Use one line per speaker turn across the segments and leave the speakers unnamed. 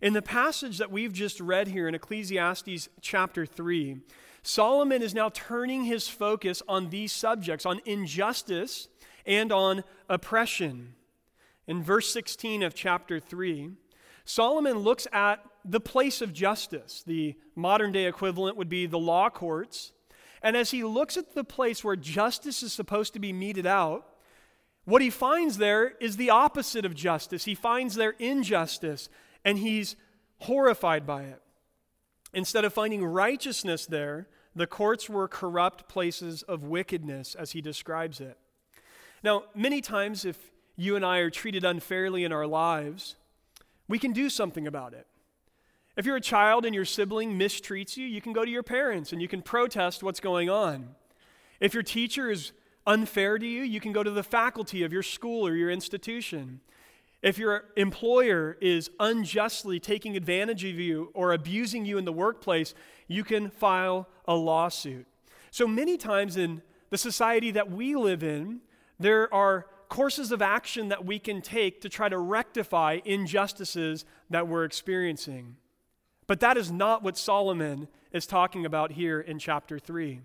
In the passage that we've just read here in Ecclesiastes chapter 3, Solomon is now turning his focus on these subjects, on injustice and on oppression. In verse 16 of chapter 3, Solomon looks at the place of justice. The modern day equivalent would be the law courts. And as he looks at the place where justice is supposed to be meted out, what he finds there is the opposite of justice. He finds there injustice, and he's horrified by it. Instead of finding righteousness there, the courts were corrupt places of wickedness, as he describes it. Now, many times, if you and I are treated unfairly in our lives, we can do something about it. If you're a child and your sibling mistreats you, you can go to your parents and you can protest what's going on. If your teacher is unfair to you, you can go to the faculty of your school or your institution. If your employer is unjustly taking advantage of you or abusing you in the workplace, you can file a lawsuit. So many times in the society that we live in, there are courses of action that we can take to try to rectify injustices that we're experiencing. But that is not what Solomon is talking about here in chapter 3.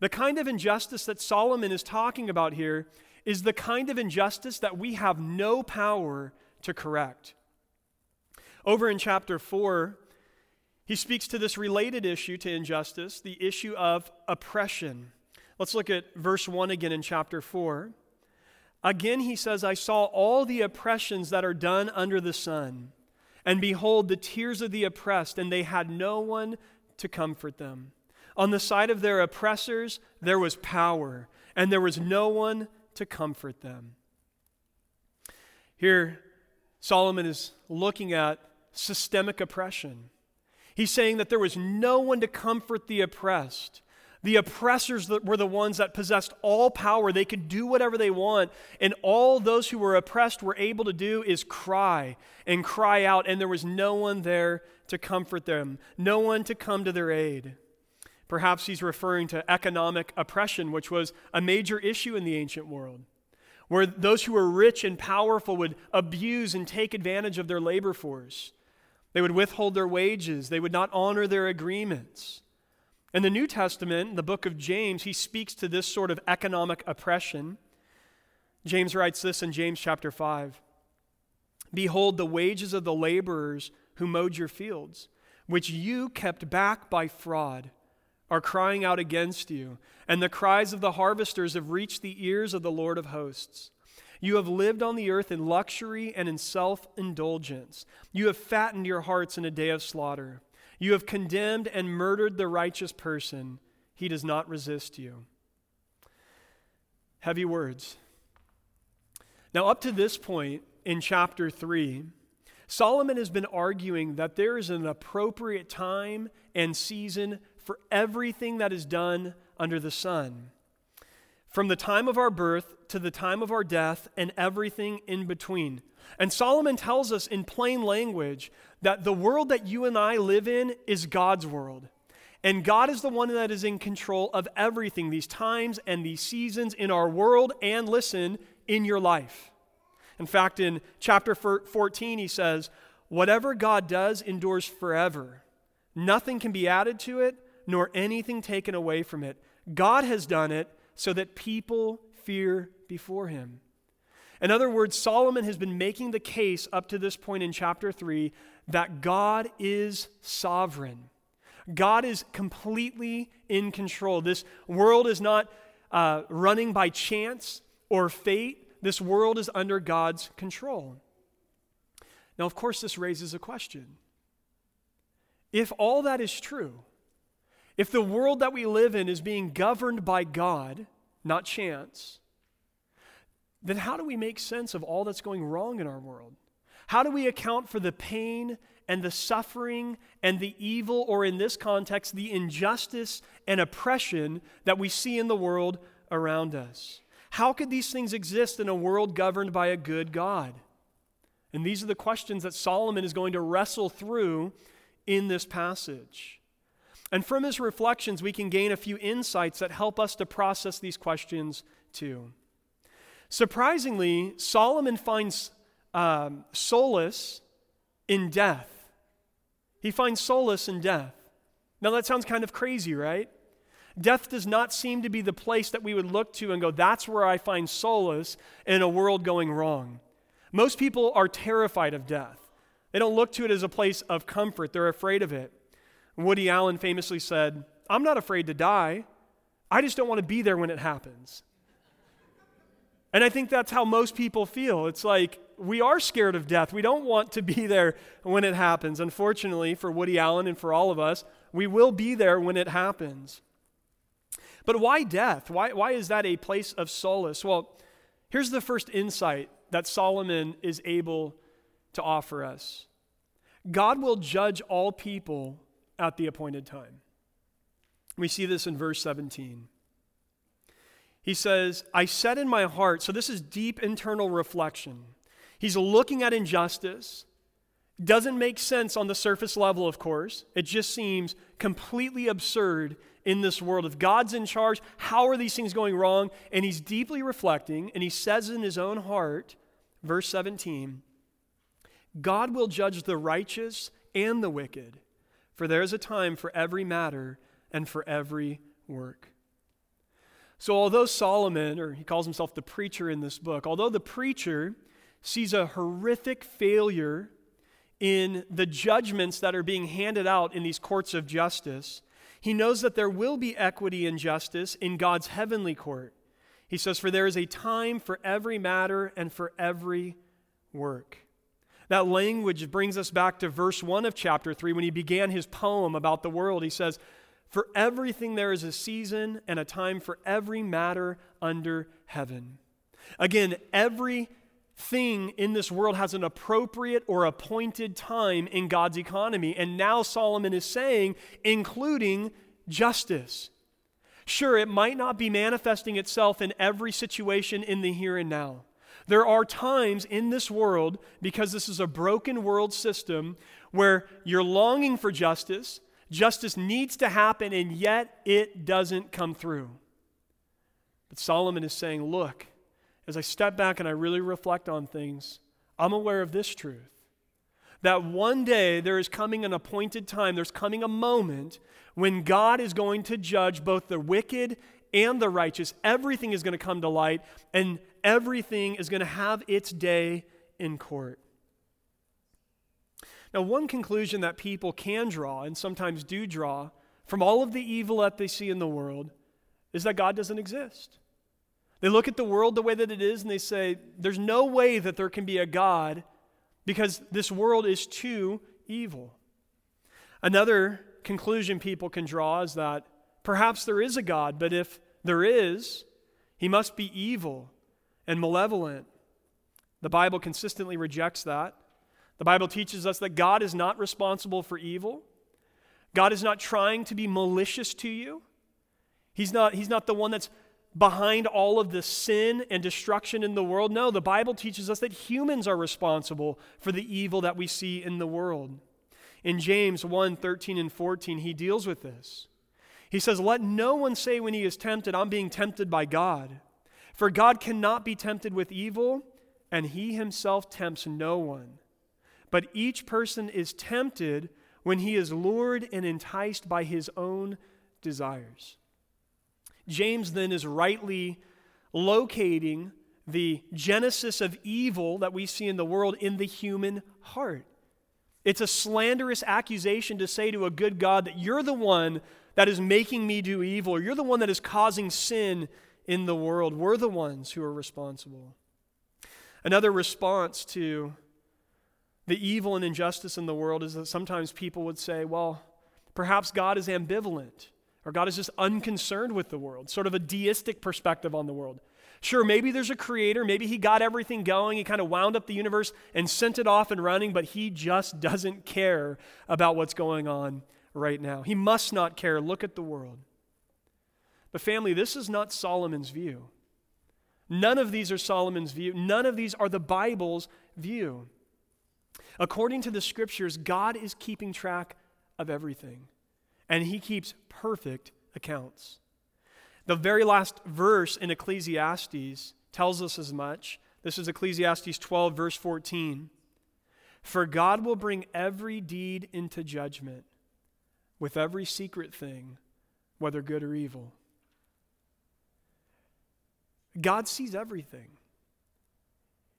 The kind of injustice that Solomon is talking about here is the kind of injustice that we have no power to correct. Over in chapter 4, he speaks to this related issue to injustice, the issue of oppression. Let's look at verse 1 again in chapter 4. Again, he says, I saw all the oppressions that are done under the sun, and behold, the tears of the oppressed, and they had no one to comfort them. On the side of their oppressors, there was power, and there was no one to comfort them. Here, Solomon is looking at systemic oppression. He's saying that there was no one to comfort the oppressed. The oppressors were the ones that possessed all power. They could do whatever they want. And all those who were oppressed were able to do is cry and cry out. And there was no one there to comfort them, no one to come to their aid. Perhaps he's referring to economic oppression, which was a major issue in the ancient world, where those who were rich and powerful would abuse and take advantage of their labor force. They would withhold their wages, they would not honor their agreements. In the New Testament, the book of James, he speaks to this sort of economic oppression. James writes this in James chapter 5 Behold, the wages of the laborers who mowed your fields, which you kept back by fraud are crying out against you, and the cries of the harvesters have reached the ears of the Lord of hosts. You have lived on the earth in luxury and in self indulgence. You have fattened your hearts in a day of slaughter. You have condemned and murdered the righteous person. He does not resist you. Heavy words. Now, up to this point in chapter 3, Solomon has been arguing that there is an appropriate time and season for everything that is done under the sun. From the time of our birth to the time of our death and everything in between. And Solomon tells us in plain language that the world that you and I live in is God's world. And God is the one that is in control of everything, these times and these seasons in our world, and listen, in your life. In fact, in chapter 14, he says, Whatever God does endures forever. Nothing can be added to it, nor anything taken away from it. God has done it so that people fear before him. In other words, Solomon has been making the case up to this point in chapter 3 that God is sovereign. God is completely in control. This world is not uh, running by chance or fate, this world is under God's control. Now, of course, this raises a question. If all that is true, if the world that we live in is being governed by God, not chance, then how do we make sense of all that's going wrong in our world? How do we account for the pain and the suffering and the evil, or in this context, the injustice and oppression that we see in the world around us? How could these things exist in a world governed by a good God? And these are the questions that Solomon is going to wrestle through in this passage. And from his reflections, we can gain a few insights that help us to process these questions too. Surprisingly, Solomon finds um, solace in death He finds solace in death. Now, that sounds kind of crazy, right? Death does not seem to be the place that we would look to and go, that's where I find solace in a world going wrong. Most people are terrified of death. They don't look to it as a place of comfort, they're afraid of it. Woody Allen famously said, I'm not afraid to die. I just don't want to be there when it happens. And I think that's how most people feel. It's like we are scared of death. We don't want to be there when it happens. Unfortunately, for Woody Allen and for all of us, we will be there when it happens. But why death? Why, why is that a place of solace? Well, here's the first insight that Solomon is able to offer us God will judge all people at the appointed time. We see this in verse 17. He says, I said in my heart, so this is deep internal reflection. He's looking at injustice. Doesn't make sense on the surface level, of course. It just seems completely absurd in this world. If God's in charge, how are these things going wrong? And he's deeply reflecting, and he says in his own heart, verse 17, God will judge the righteous and the wicked, for there is a time for every matter and for every work. So, although Solomon, or he calls himself the preacher in this book, although the preacher sees a horrific failure in the judgments that are being handed out in these courts of justice, he knows that there will be equity and justice in God's heavenly court. He says, For there is a time for every matter and for every work. That language brings us back to verse 1 of chapter 3 when he began his poem about the world. He says, For everything there is a season and a time for every matter under heaven. Again, every thing in this world has an appropriate or appointed time in God's economy. And now Solomon is saying, including justice. Sure, it might not be manifesting itself in every situation in the here and now. There are times in this world, because this is a broken world system, where you're longing for justice, justice needs to happen, and yet it doesn't come through. But Solomon is saying, look, as I step back and I really reflect on things, I'm aware of this truth that one day there is coming an appointed time, there's coming a moment when God is going to judge both the wicked and the righteous. Everything is going to come to light, and everything is going to have its day in court. Now, one conclusion that people can draw, and sometimes do draw, from all of the evil that they see in the world is that God doesn't exist. They look at the world the way that it is and they say, there's no way that there can be a God because this world is too evil. Another conclusion people can draw is that perhaps there is a God, but if there is, he must be evil and malevolent. The Bible consistently rejects that. The Bible teaches us that God is not responsible for evil. God is not trying to be malicious to you. He's not, he's not the one that's behind all of the sin and destruction in the world. No, the Bible teaches us that humans are responsible for the evil that we see in the world. In James 1 13 and 14, he deals with this. He says, Let no one say when he is tempted, I'm being tempted by God. For God cannot be tempted with evil, and he himself tempts no one. But each person is tempted when he is lured and enticed by his own desires. James then is rightly locating the genesis of evil that we see in the world in the human heart. It's a slanderous accusation to say to a good God that you're the one that is making me do evil, or you're the one that is causing sin in the world. We're the ones who are responsible. Another response to the evil and injustice in the world is that sometimes people would say, well, perhaps God is ambivalent. Or God is just unconcerned with the world, sort of a deistic perspective on the world. Sure, maybe there's a creator, maybe he got everything going, he kind of wound up the universe and sent it off and running, but he just doesn't care about what's going on right now. He must not care. Look at the world. But, family, this is not Solomon's view. None of these are Solomon's view. None of these are the Bible's view. According to the scriptures, God is keeping track of everything and he keeps perfect accounts. The very last verse in Ecclesiastes tells us as much. This is Ecclesiastes 12, verse 14. For God will bring every deed into judgment with every secret thing, whether good or evil. God sees everything.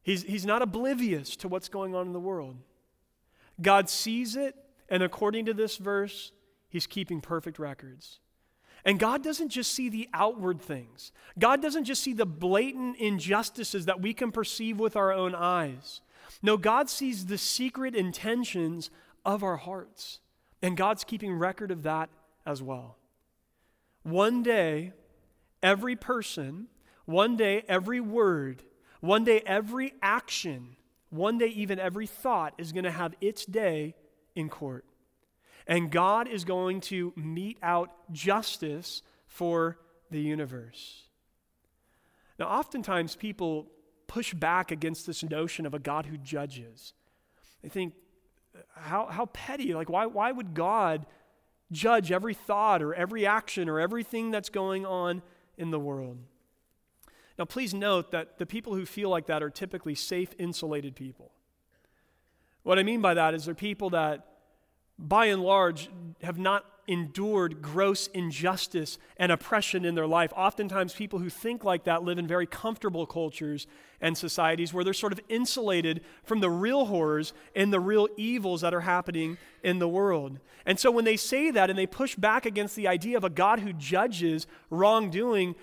He's, he's not oblivious to what's going on in the world. God sees it, and according to this verse, He's keeping perfect records. And God doesn't just see the outward things, God doesn't just see the blatant injustices that we can perceive with our own eyes. No, God sees the secret intentions of our hearts. And God's keeping record of that as well. One day, every person, one day, every word, one day, every action, one day, even every thought is going to have its day in court. And God is going to mete out justice for the universe. Now, oftentimes people push back against this notion of a God who judges. They think, how, how petty. Like, why, why would God judge every thought or every action or everything that's going on in the world? Now, please note that the people who feel like that are typically safe, insulated people. What I mean by that is they're people that, by and large, have not endured gross injustice and oppression in their life. Oftentimes, people who think like that live in very comfortable cultures and societies where they're sort of insulated from the real horrors and the real evils that are happening in the world. And so, when they say that and they push back against the idea of a God who judges wrongdoing,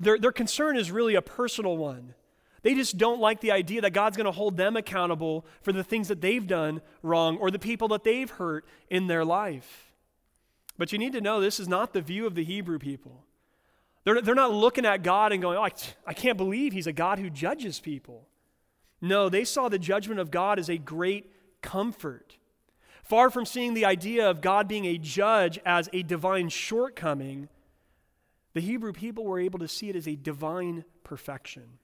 their, their concern is really a personal one. They just don't like the idea that God's going to hold them accountable for the things that they've done wrong or the people that they've hurt in their life. But you need to know this is not the view of the Hebrew people. They're, they're not looking at God and going, oh, I, I can't believe he's a God who judges people. No, they saw the judgment of God as a great comfort. Far from seeing the idea of God being a judge as a divine shortcoming, the Hebrew people were able to see it as a divine perfection.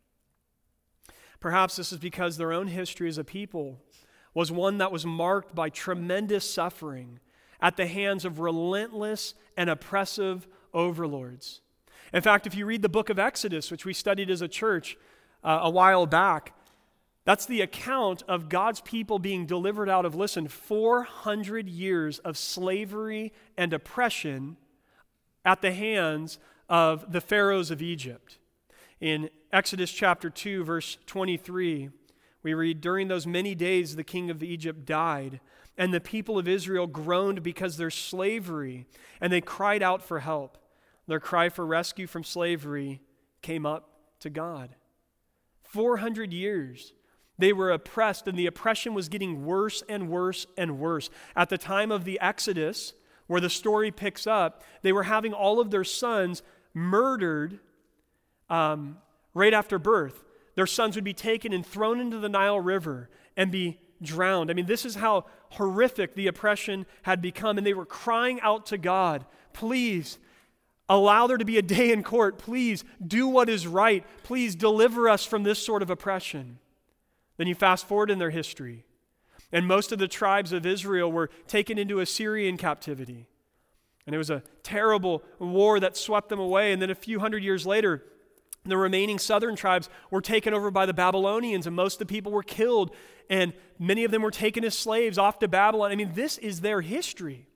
Perhaps this is because their own history as a people was one that was marked by tremendous suffering at the hands of relentless and oppressive overlords. In fact, if you read the book of Exodus, which we studied as a church uh, a while back, that's the account of God's people being delivered out of, listen, 400 years of slavery and oppression at the hands of the pharaohs of Egypt. In Exodus chapter 2, verse 23, we read, During those many days the king of Egypt died and the people of Israel groaned because their slavery, and they cried out for help. Their cry for rescue from slavery came up to God. 400 years. They were oppressed, and the oppression was getting worse and worse and worse. At the time of the Exodus, where the story picks up, they were having all of their sons murdered um, right after birth. Their sons would be taken and thrown into the Nile River and be drowned. I mean, this is how horrific the oppression had become. And they were crying out to God, please allow there to be a day in court. Please do what is right. Please deliver us from this sort of oppression. Then you fast forward in their history, and most of the tribes of Israel were taken into Assyrian captivity. And it was a terrible war that swept them away. And then a few hundred years later, the remaining southern tribes were taken over by the Babylonians, and most of the people were killed, and many of them were taken as slaves off to Babylon. I mean, this is their history.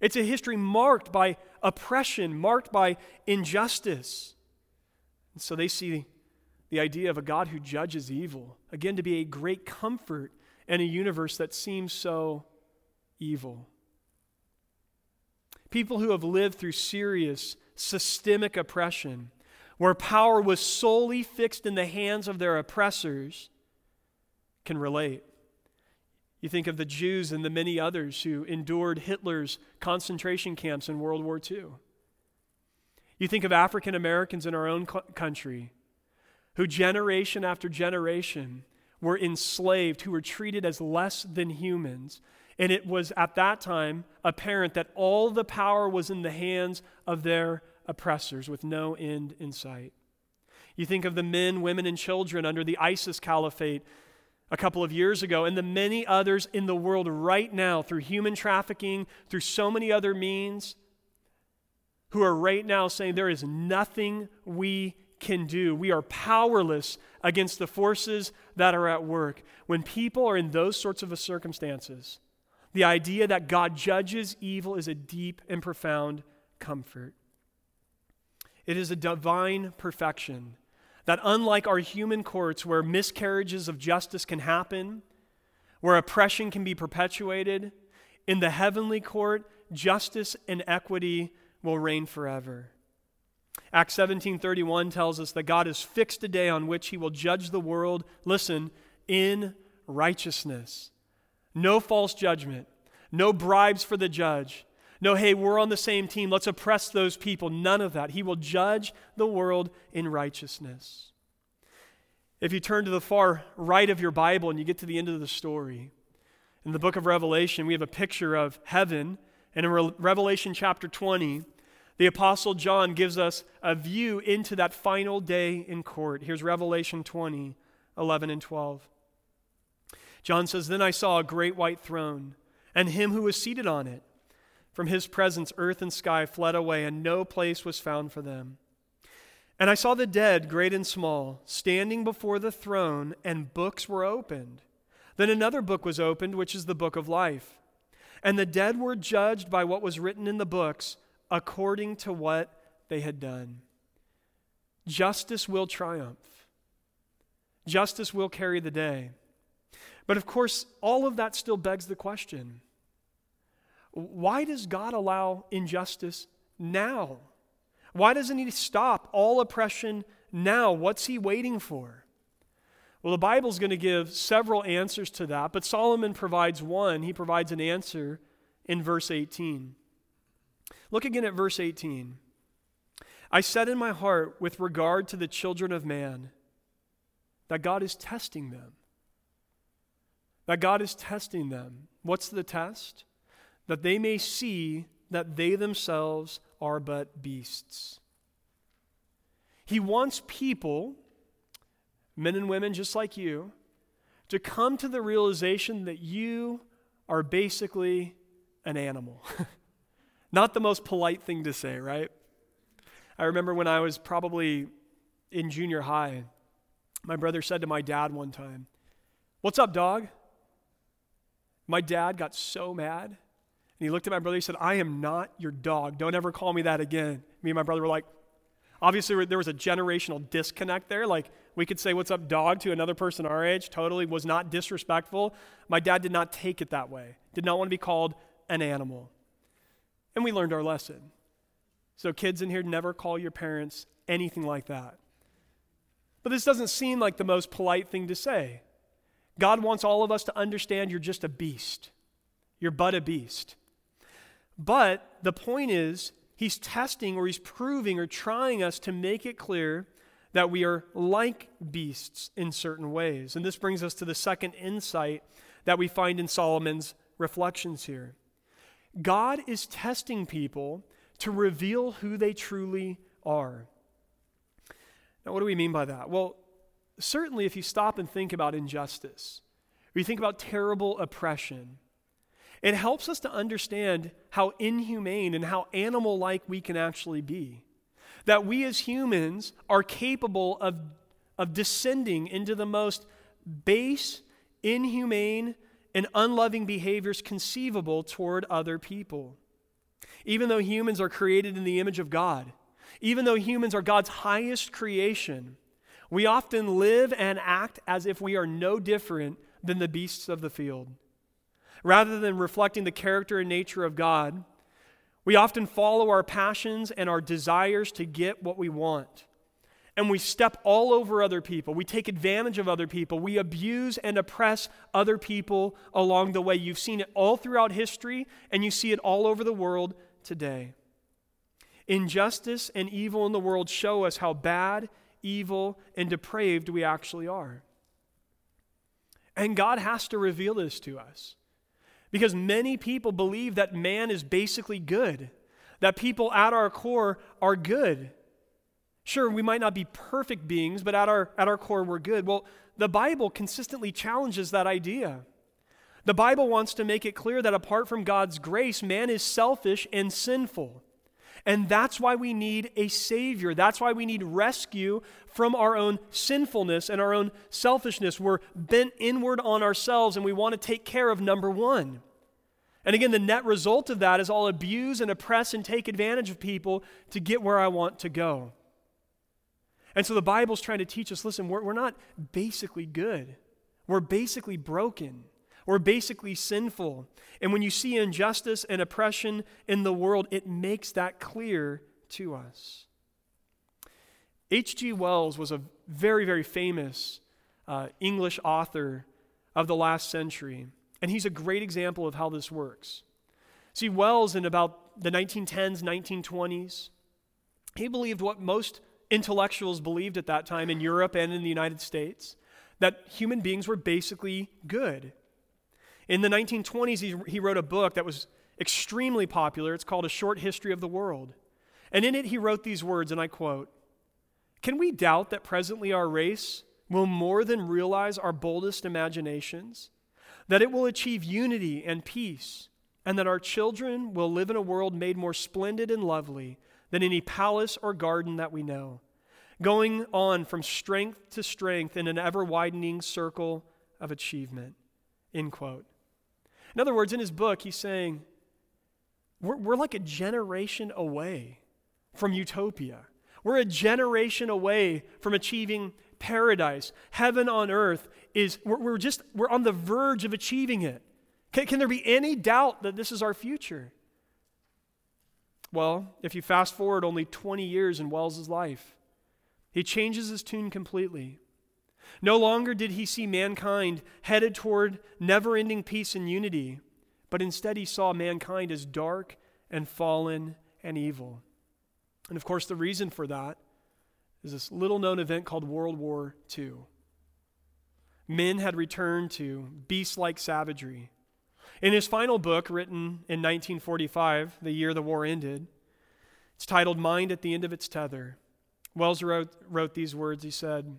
It's a history marked by oppression, marked by injustice. And so they see the idea of a God who judges evil, again, to be a great comfort in a universe that seems so evil. People who have lived through serious systemic oppression where power was solely fixed in the hands of their oppressors, can relate. You think of the Jews and the many others who endured Hitler's concentration camps in World War II. You think of African Americans in our own country who, generation after generation, were enslaved, who were treated as less than humans. And it was at that time apparent that all the power was in the hands of their oppressors with no end in sight. You think of the men, women, and children under the ISIS caliphate a couple of years ago, and the many others in the world right now through human trafficking, through so many other means, who are right now saying there is nothing we can do. We are powerless against the forces that are at work. When people are in those sorts of circumstances, the idea that God judges evil is a deep and profound comfort. It is a divine perfection that, unlike our human courts, where miscarriages of justice can happen, where oppression can be perpetuated, in the heavenly court, justice and equity will reign forever. Acts 17:31 tells us that God has fixed a day on which he will judge the world, listen, in righteousness. No false judgment, no bribes for the judge. No, hey, we're on the same team. Let's oppress those people. None of that. He will judge the world in righteousness. If you turn to the far right of your Bible and you get to the end of the story, in the book of Revelation, we have a picture of heaven. And in Re- Revelation chapter 20, the Apostle John gives us a view into that final day in court. Here's Revelation 20, 11 and 12. John says, Then I saw a great white throne, and him who was seated on it. From his presence, earth and sky fled away, and no place was found for them. And I saw the dead, great and small, standing before the throne, and books were opened. Then another book was opened, which is the book of life. And the dead were judged by what was written in the books according to what they had done. Justice will triumph, justice will carry the day. But of course, all of that still begs the question why does God allow injustice now? Why doesn't He stop all oppression now? What's He waiting for? Well, the Bible's going to give several answers to that, but Solomon provides one. He provides an answer in verse 18. Look again at verse 18. I said in my heart, with regard to the children of man, that God is testing them. That God is testing them. What's the test? That they may see that they themselves are but beasts. He wants people men and women just like you, to come to the realization that you are basically an animal. Not the most polite thing to say, right? I remember when I was probably in junior high, my brother said to my dad one time, What's up, dog? My dad got so mad. And he looked at my brother. He said, I am not your dog. Don't ever call me that again. Me and my brother were like, Obviously, there was a generational disconnect there. Like, we could say, What's up, dog, to another person our age. Totally was not disrespectful. My dad did not take it that way, did not want to be called an animal. And we learned our lesson. So, kids in here, never call your parents anything like that. But this doesn't seem like the most polite thing to say. God wants all of us to understand you're just a beast. You're but a beast. But the point is, he's testing or he's proving or trying us to make it clear that we are like beasts in certain ways. And this brings us to the second insight that we find in Solomon's reflections here. God is testing people to reveal who they truly are. Now, what do we mean by that? Well, certainly if you stop and think about injustice, or you think about terrible oppression, it helps us to understand how inhumane and how animal like we can actually be. That we as humans are capable of, of descending into the most base, inhumane, and unloving behaviors conceivable toward other people. Even though humans are created in the image of God, even though humans are God's highest creation, we often live and act as if we are no different than the beasts of the field. Rather than reflecting the character and nature of God, we often follow our passions and our desires to get what we want. And we step all over other people. We take advantage of other people. We abuse and oppress other people along the way. You've seen it all throughout history, and you see it all over the world today. Injustice and evil in the world show us how bad, evil, and depraved we actually are. And God has to reveal this to us. Because many people believe that man is basically good, that people at our core are good. Sure, we might not be perfect beings, but at our, at our core, we're good. Well, the Bible consistently challenges that idea. The Bible wants to make it clear that apart from God's grace, man is selfish and sinful. And that's why we need a Savior. That's why we need rescue from our own sinfulness and our own selfishness. We're bent inward on ourselves and we want to take care of number one. And again, the net result of that is I'll abuse and oppress and take advantage of people to get where I want to go. And so the Bible's trying to teach us listen, we're, we're not basically good, we're basically broken. We're basically sinful. And when you see injustice and oppression in the world, it makes that clear to us. H.G. Wells was a very, very famous uh, English author of the last century. And he's a great example of how this works. See, Wells in about the 1910s, 1920s, he believed what most intellectuals believed at that time in Europe and in the United States that human beings were basically good. In the 1920s, he, he wrote a book that was extremely popular. It's called A Short History of the World. And in it, he wrote these words, and I quote Can we doubt that presently our race will more than realize our boldest imaginations? that it will achieve unity and peace, and that our children will live in a world made more splendid and lovely than any palace or garden that we know, going on from strength to strength in an ever widening circle of achievement. End quote. In other words, in his book, he's saying, we're, we're like a generation away from utopia. We're a generation away from achieving paradise, heaven on earth is, we're, we're just, we're on the verge of achieving it. Can, can there be any doubt that this is our future? Well, if you fast forward only 20 years in Wells's life, he changes his tune completely. No longer did he see mankind headed toward never ending peace and unity, but instead he saw mankind as dark and fallen and evil. And of course, the reason for that is this little known event called World War II. Men had returned to beast like savagery. In his final book, written in 1945, the year the war ended, it's titled Mind at the End of Its Tether. Wells wrote, wrote these words. He said,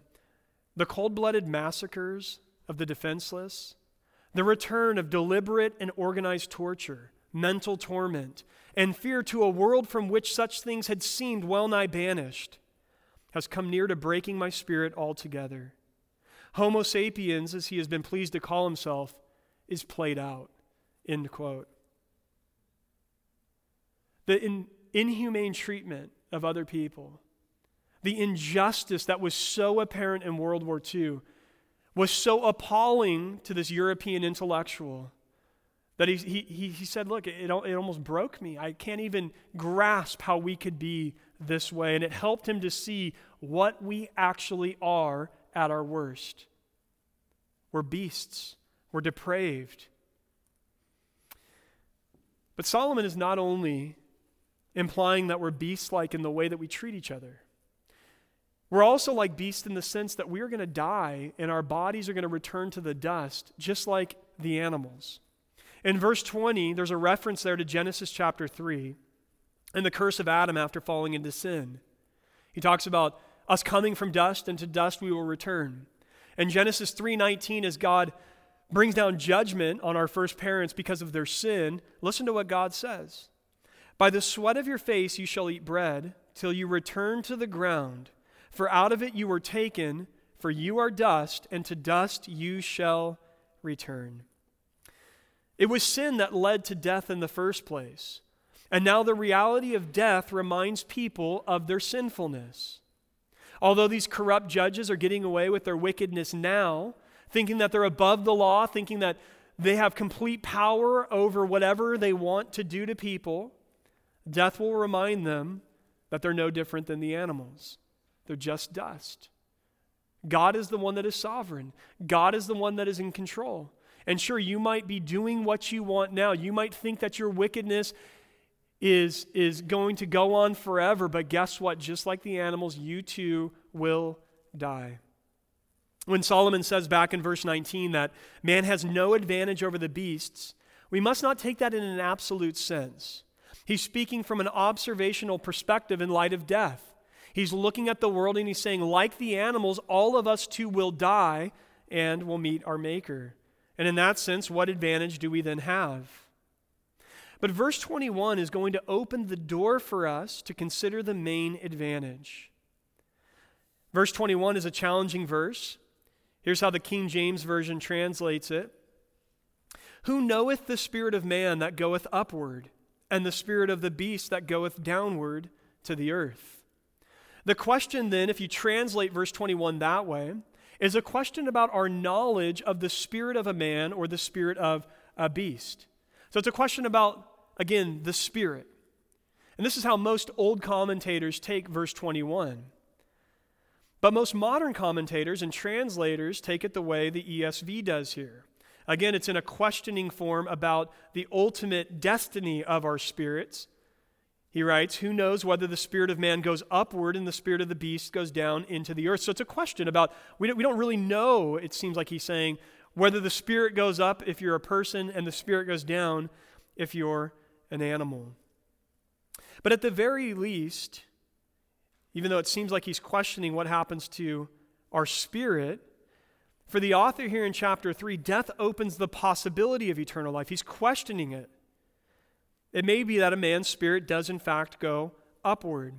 The cold blooded massacres of the defenseless, the return of deliberate and organized torture, mental torment, and fear to a world from which such things had seemed well nigh banished, has come near to breaking my spirit altogether. Homo sapiens, as he has been pleased to call himself, is played out. End quote. The in, inhumane treatment of other people, the injustice that was so apparent in World War II, was so appalling to this European intellectual that he, he, he said, Look, it, it almost broke me. I can't even grasp how we could be this way. And it helped him to see what we actually are at our worst. We're beasts, we're depraved. But Solomon is not only implying that we're beast like in the way that we treat each other. We're also like beasts in the sense that we are going to die and our bodies are going to return to the dust, just like the animals. In verse 20, there's a reference there to Genesis chapter 3 and the curse of Adam after falling into sin. He talks about us coming from dust and to dust we will return. And Genesis 3:19 as God brings down judgment on our first parents because of their sin, listen to what God says. By the sweat of your face you shall eat bread till you return to the ground, for out of it you were taken, for you are dust, and to dust you shall return. It was sin that led to death in the first place. And now the reality of death reminds people of their sinfulness. Although these corrupt judges are getting away with their wickedness now, thinking that they're above the law, thinking that they have complete power over whatever they want to do to people, death will remind them that they're no different than the animals. They're just dust. God is the one that is sovereign, God is the one that is in control. And sure, you might be doing what you want now. You might think that your wickedness is, is going to go on forever, but guess what? Just like the animals, you too will die. When Solomon says back in verse 19 that man has no advantage over the beasts, we must not take that in an absolute sense. He's speaking from an observational perspective in light of death. He's looking at the world and he's saying, like the animals, all of us too will die and will meet our Maker. And in that sense, what advantage do we then have? But verse 21 is going to open the door for us to consider the main advantage. Verse 21 is a challenging verse. Here's how the King James Version translates it Who knoweth the spirit of man that goeth upward, and the spirit of the beast that goeth downward to the earth? The question then, if you translate verse 21 that way, is a question about our knowledge of the spirit of a man or the spirit of a beast. So it's a question about, again, the spirit. And this is how most old commentators take verse 21. But most modern commentators and translators take it the way the ESV does here. Again, it's in a questioning form about the ultimate destiny of our spirits he writes, Who knows whether the spirit of man goes upward and the spirit of the beast goes down into the earth? So it's a question about, we don't, we don't really know, it seems like he's saying, whether the spirit goes up if you're a person and the spirit goes down if you're an animal. But at the very least, even though it seems like he's questioning what happens to our spirit, for the author here in chapter 3, death opens the possibility of eternal life. He's questioning it. It may be that a man's spirit does, in fact, go upward.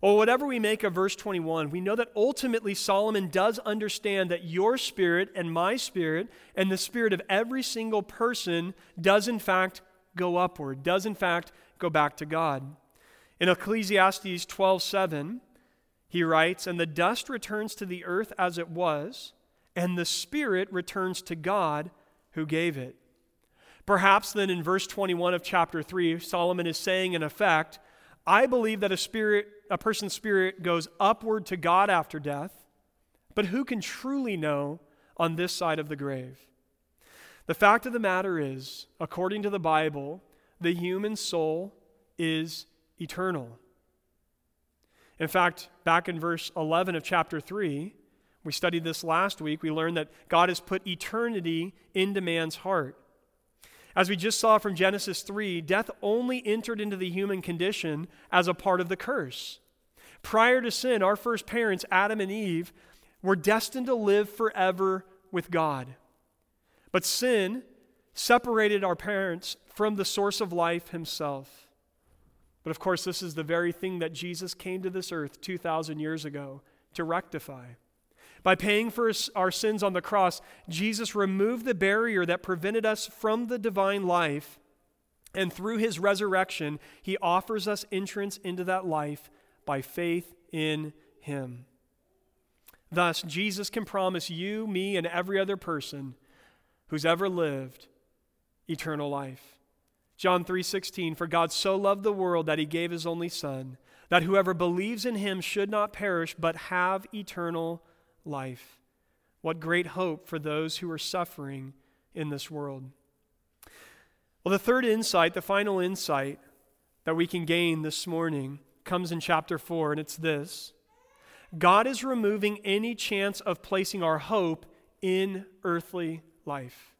Well, whatever we make of verse 21, we know that ultimately Solomon does understand that your spirit and my spirit and the spirit of every single person does, in fact, go upward, does, in fact, go back to God. In Ecclesiastes 12 7, he writes, And the dust returns to the earth as it was, and the spirit returns to God who gave it. Perhaps then in verse 21 of chapter 3, Solomon is saying, in effect, I believe that a spirit, a person's spirit goes upward to God after death, but who can truly know on this side of the grave? The fact of the matter is, according to the Bible, the human soul is eternal. In fact, back in verse 11 of chapter 3, we studied this last week, we learned that God has put eternity into man's heart. As we just saw from Genesis 3, death only entered into the human condition as a part of the curse. Prior to sin, our first parents, Adam and Eve, were destined to live forever with God. But sin separated our parents from the source of life himself. But of course, this is the very thing that Jesus came to this earth 2,000 years ago to rectify. By paying for our sins on the cross, Jesus removed the barrier that prevented us from the divine life. And through his resurrection, he offers us entrance into that life by faith in him. Thus, Jesus can promise you, me, and every other person who's ever lived eternal life. John 3:16 For God so loved the world that he gave his only son that whoever believes in him should not perish but have eternal life. What great hope for those who are suffering in this world. Well, the third insight, the final insight that we can gain this morning, comes in chapter 4, and it's this God is removing any chance of placing our hope in earthly life.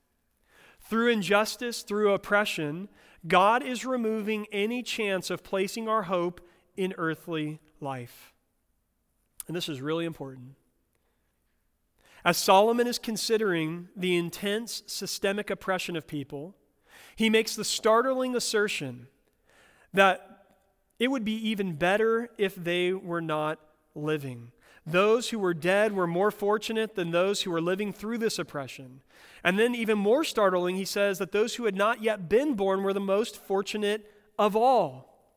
Through injustice, through oppression, God is removing any chance of placing our hope in earthly life. And this is really important. As Solomon is considering the intense systemic oppression of people, he makes the startling assertion that it would be even better if they were not living. Those who were dead were more fortunate than those who were living through this oppression. And then, even more startling, he says that those who had not yet been born were the most fortunate of all.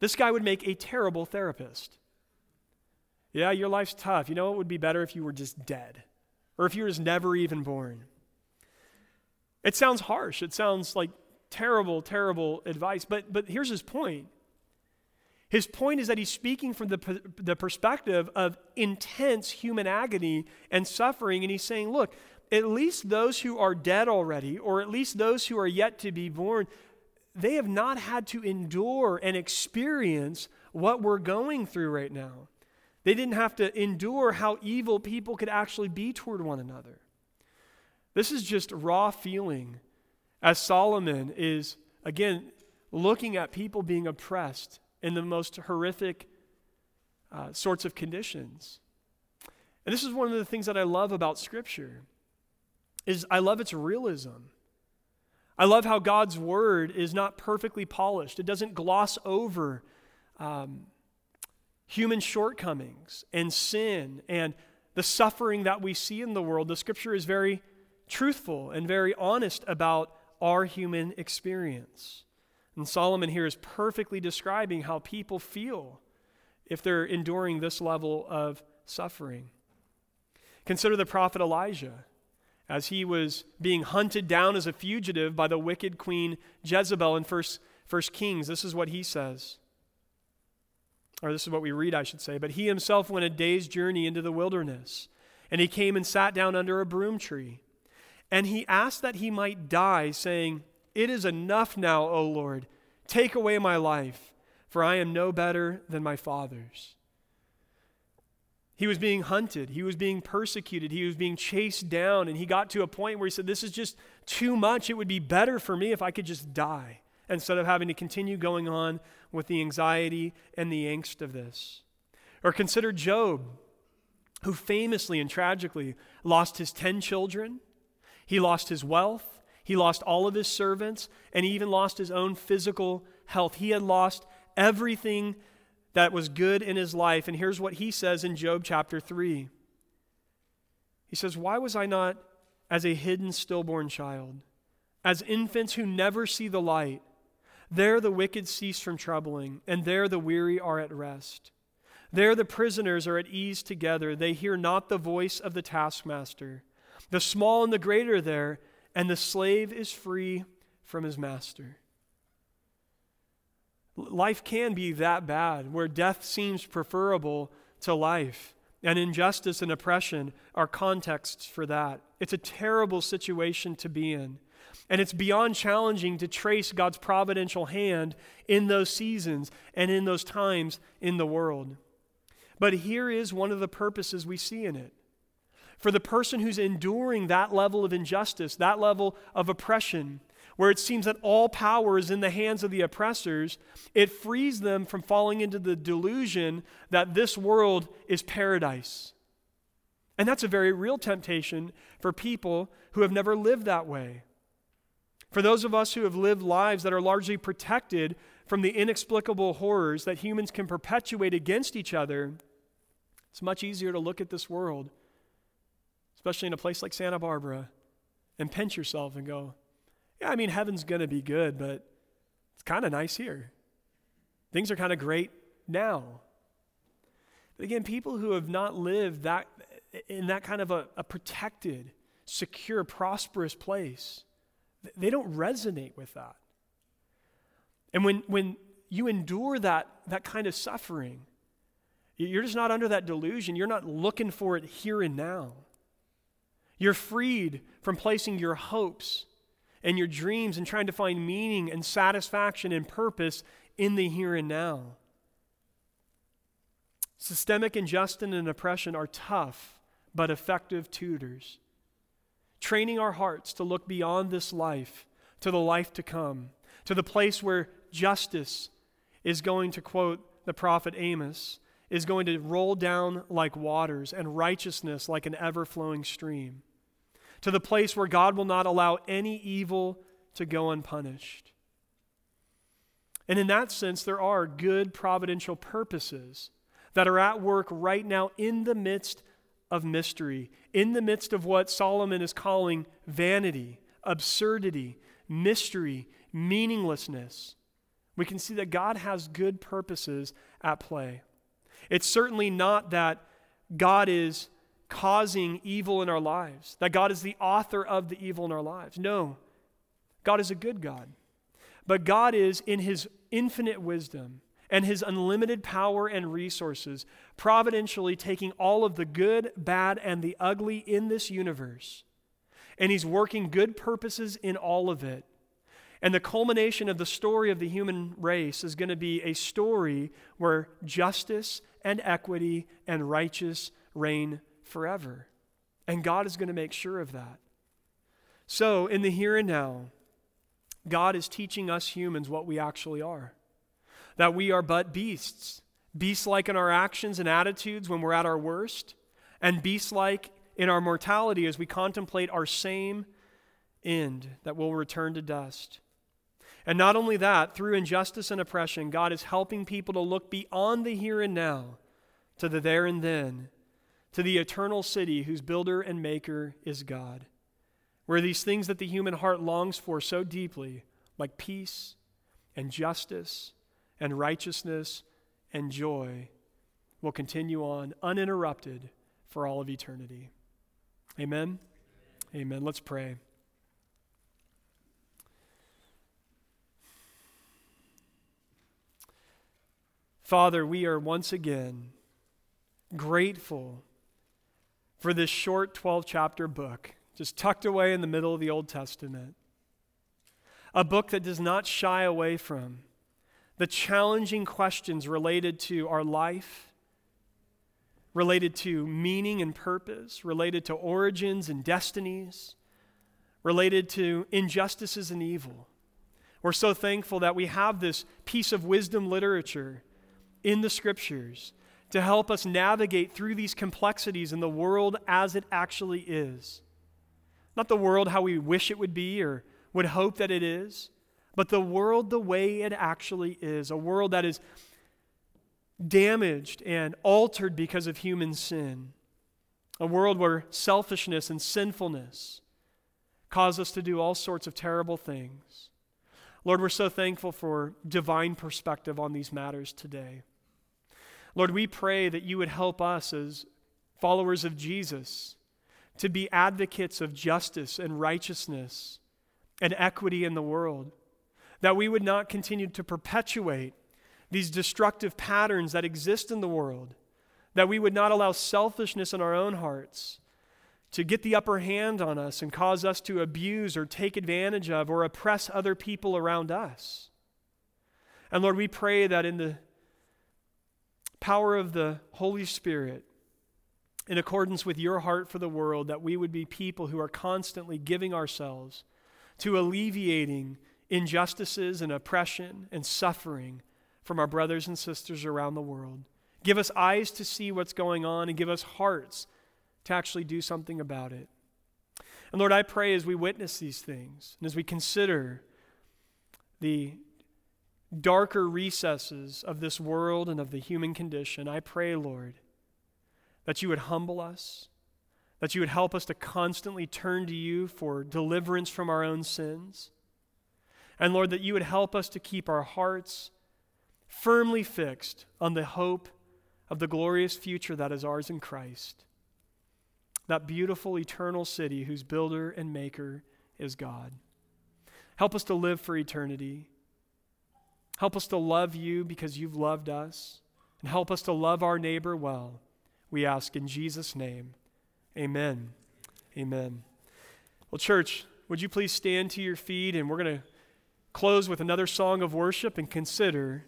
This guy would make a terrible therapist. Yeah, your life's tough. You know it would be better if you were just dead or if you were just never even born. It sounds harsh. It sounds like terrible, terrible advice. But, but here's his point. His point is that he's speaking from the, the perspective of intense human agony and suffering. And he's saying, look, at least those who are dead already, or at least those who are yet to be born, they have not had to endure and experience what we're going through right now. They didn't have to endure how evil people could actually be toward one another. This is just raw feeling as Solomon is, again, looking at people being oppressed in the most horrific uh, sorts of conditions. And this is one of the things that I love about Scripture is I love its realism. I love how God's word is not perfectly polished, it doesn't gloss over um, human shortcomings and sin and the suffering that we see in the world. The scripture is very truthful and very honest about our human experience. And Solomon here is perfectly describing how people feel if they're enduring this level of suffering. Consider the prophet Elijah as he was being hunted down as a fugitive by the wicked queen Jezebel in First, Kings. This is what he says. Or this is what we read, I should say. But he himself went a day's journey into the wilderness, and he came and sat down under a broom tree. And he asked that he might die, saying, It is enough now, O Lord. Take away my life, for I am no better than my fathers. He was being hunted. He was being persecuted. He was being chased down. And he got to a point where he said, This is just too much. It would be better for me if I could just die instead of having to continue going on with the anxiety and the angst of this. Or consider Job, who famously and tragically lost his 10 children, he lost his wealth, he lost all of his servants, and he even lost his own physical health. He had lost everything that was good in his life. And here's what he says in Job chapter 3 He says, Why was I not as a hidden stillborn child, as infants who never see the light? There the wicked cease from troubling, and there the weary are at rest. There the prisoners are at ease together. They hear not the voice of the taskmaster. The small and the great are there, and the slave is free from his master. Life can be that bad, where death seems preferable to life. And injustice and oppression are contexts for that. It's a terrible situation to be in. And it's beyond challenging to trace God's providential hand in those seasons and in those times in the world. But here is one of the purposes we see in it. For the person who's enduring that level of injustice, that level of oppression, where it seems that all power is in the hands of the oppressors, it frees them from falling into the delusion that this world is paradise. And that's a very real temptation for people who have never lived that way. For those of us who have lived lives that are largely protected from the inexplicable horrors that humans can perpetuate against each other, it's much easier to look at this world, especially in a place like Santa Barbara, and pinch yourself and go, yeah, I mean, heaven's going to be good, but it's kind of nice here. Things are kind of great now. But again, people who have not lived that in that kind of a, a protected, secure, prosperous place, they don't resonate with that. And when, when you endure that, that kind of suffering, you're just not under that delusion. You're not looking for it here and now. You're freed from placing your hopes and your dreams and trying to find meaning and satisfaction and purpose in the here and now. Systemic injustice and oppression are tough but effective tutors, training our hearts to look beyond this life to the life to come, to the place where justice is going to quote the prophet Amos, is going to roll down like waters and righteousness like an ever flowing stream to the place where God will not allow any evil to go unpunished. And in that sense, there are good providential purposes that are at work right now in the midst of mystery, in the midst of what Solomon is calling vanity, absurdity, mystery, meaninglessness. We can see that God has good purposes at play. It's certainly not that God is causing evil in our lives, that God is the author of the evil in our lives. No, God is a good God. But God is, in His infinite wisdom and His unlimited power and resources, providentially taking all of the good, bad, and the ugly in this universe. And He's working good purposes in all of it. And the culmination of the story of the human race is going to be a story where justice and equity and righteous reign forever. And God is going to make sure of that. So, in the here and now, God is teaching us humans what we actually are that we are but beasts, beast like in our actions and attitudes when we're at our worst, and beast like in our mortality as we contemplate our same end that will return to dust. And not only that, through injustice and oppression, God is helping people to look beyond the here and now to the there and then, to the eternal city whose builder and maker is God, where these things that the human heart longs for so deeply, like peace and justice and righteousness and joy, will continue on uninterrupted for all of eternity. Amen. Amen. Let's pray. Father, we are once again grateful for this short 12 chapter book, just tucked away in the middle of the Old Testament. A book that does not shy away from the challenging questions related to our life, related to meaning and purpose, related to origins and destinies, related to injustices and evil. We're so thankful that we have this piece of wisdom literature in the scriptures to help us navigate through these complexities in the world as it actually is. Not the world how we wish it would be or would hope that it is, but the world the way it actually is a world that is damaged and altered because of human sin. A world where selfishness and sinfulness cause us to do all sorts of terrible things. Lord, we're so thankful for divine perspective on these matters today. Lord, we pray that you would help us as followers of Jesus to be advocates of justice and righteousness and equity in the world, that we would not continue to perpetuate these destructive patterns that exist in the world, that we would not allow selfishness in our own hearts to get the upper hand on us and cause us to abuse or take advantage of or oppress other people around us. And Lord, we pray that in the power of the Holy Spirit, in accordance with your heart for the world, that we would be people who are constantly giving ourselves to alleviating injustices and oppression and suffering from our brothers and sisters around the world. Give us eyes to see what's going on and give us hearts to actually do something about it. And Lord, I pray as we witness these things and as we consider the darker recesses of this world and of the human condition, I pray, Lord, that you would humble us, that you would help us to constantly turn to you for deliverance from our own sins. And Lord, that you would help us to keep our hearts firmly fixed on the hope of the glorious future that is ours in Christ. That beautiful eternal city whose builder and maker is God. Help us to live for eternity. Help us to love you because you've loved us. And help us to love our neighbor well. We ask in Jesus' name. Amen. Amen. Well, church, would you please stand to your feet and we're going to close with another song of worship and consider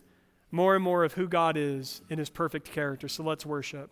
more and more of who God is in his perfect character. So let's worship.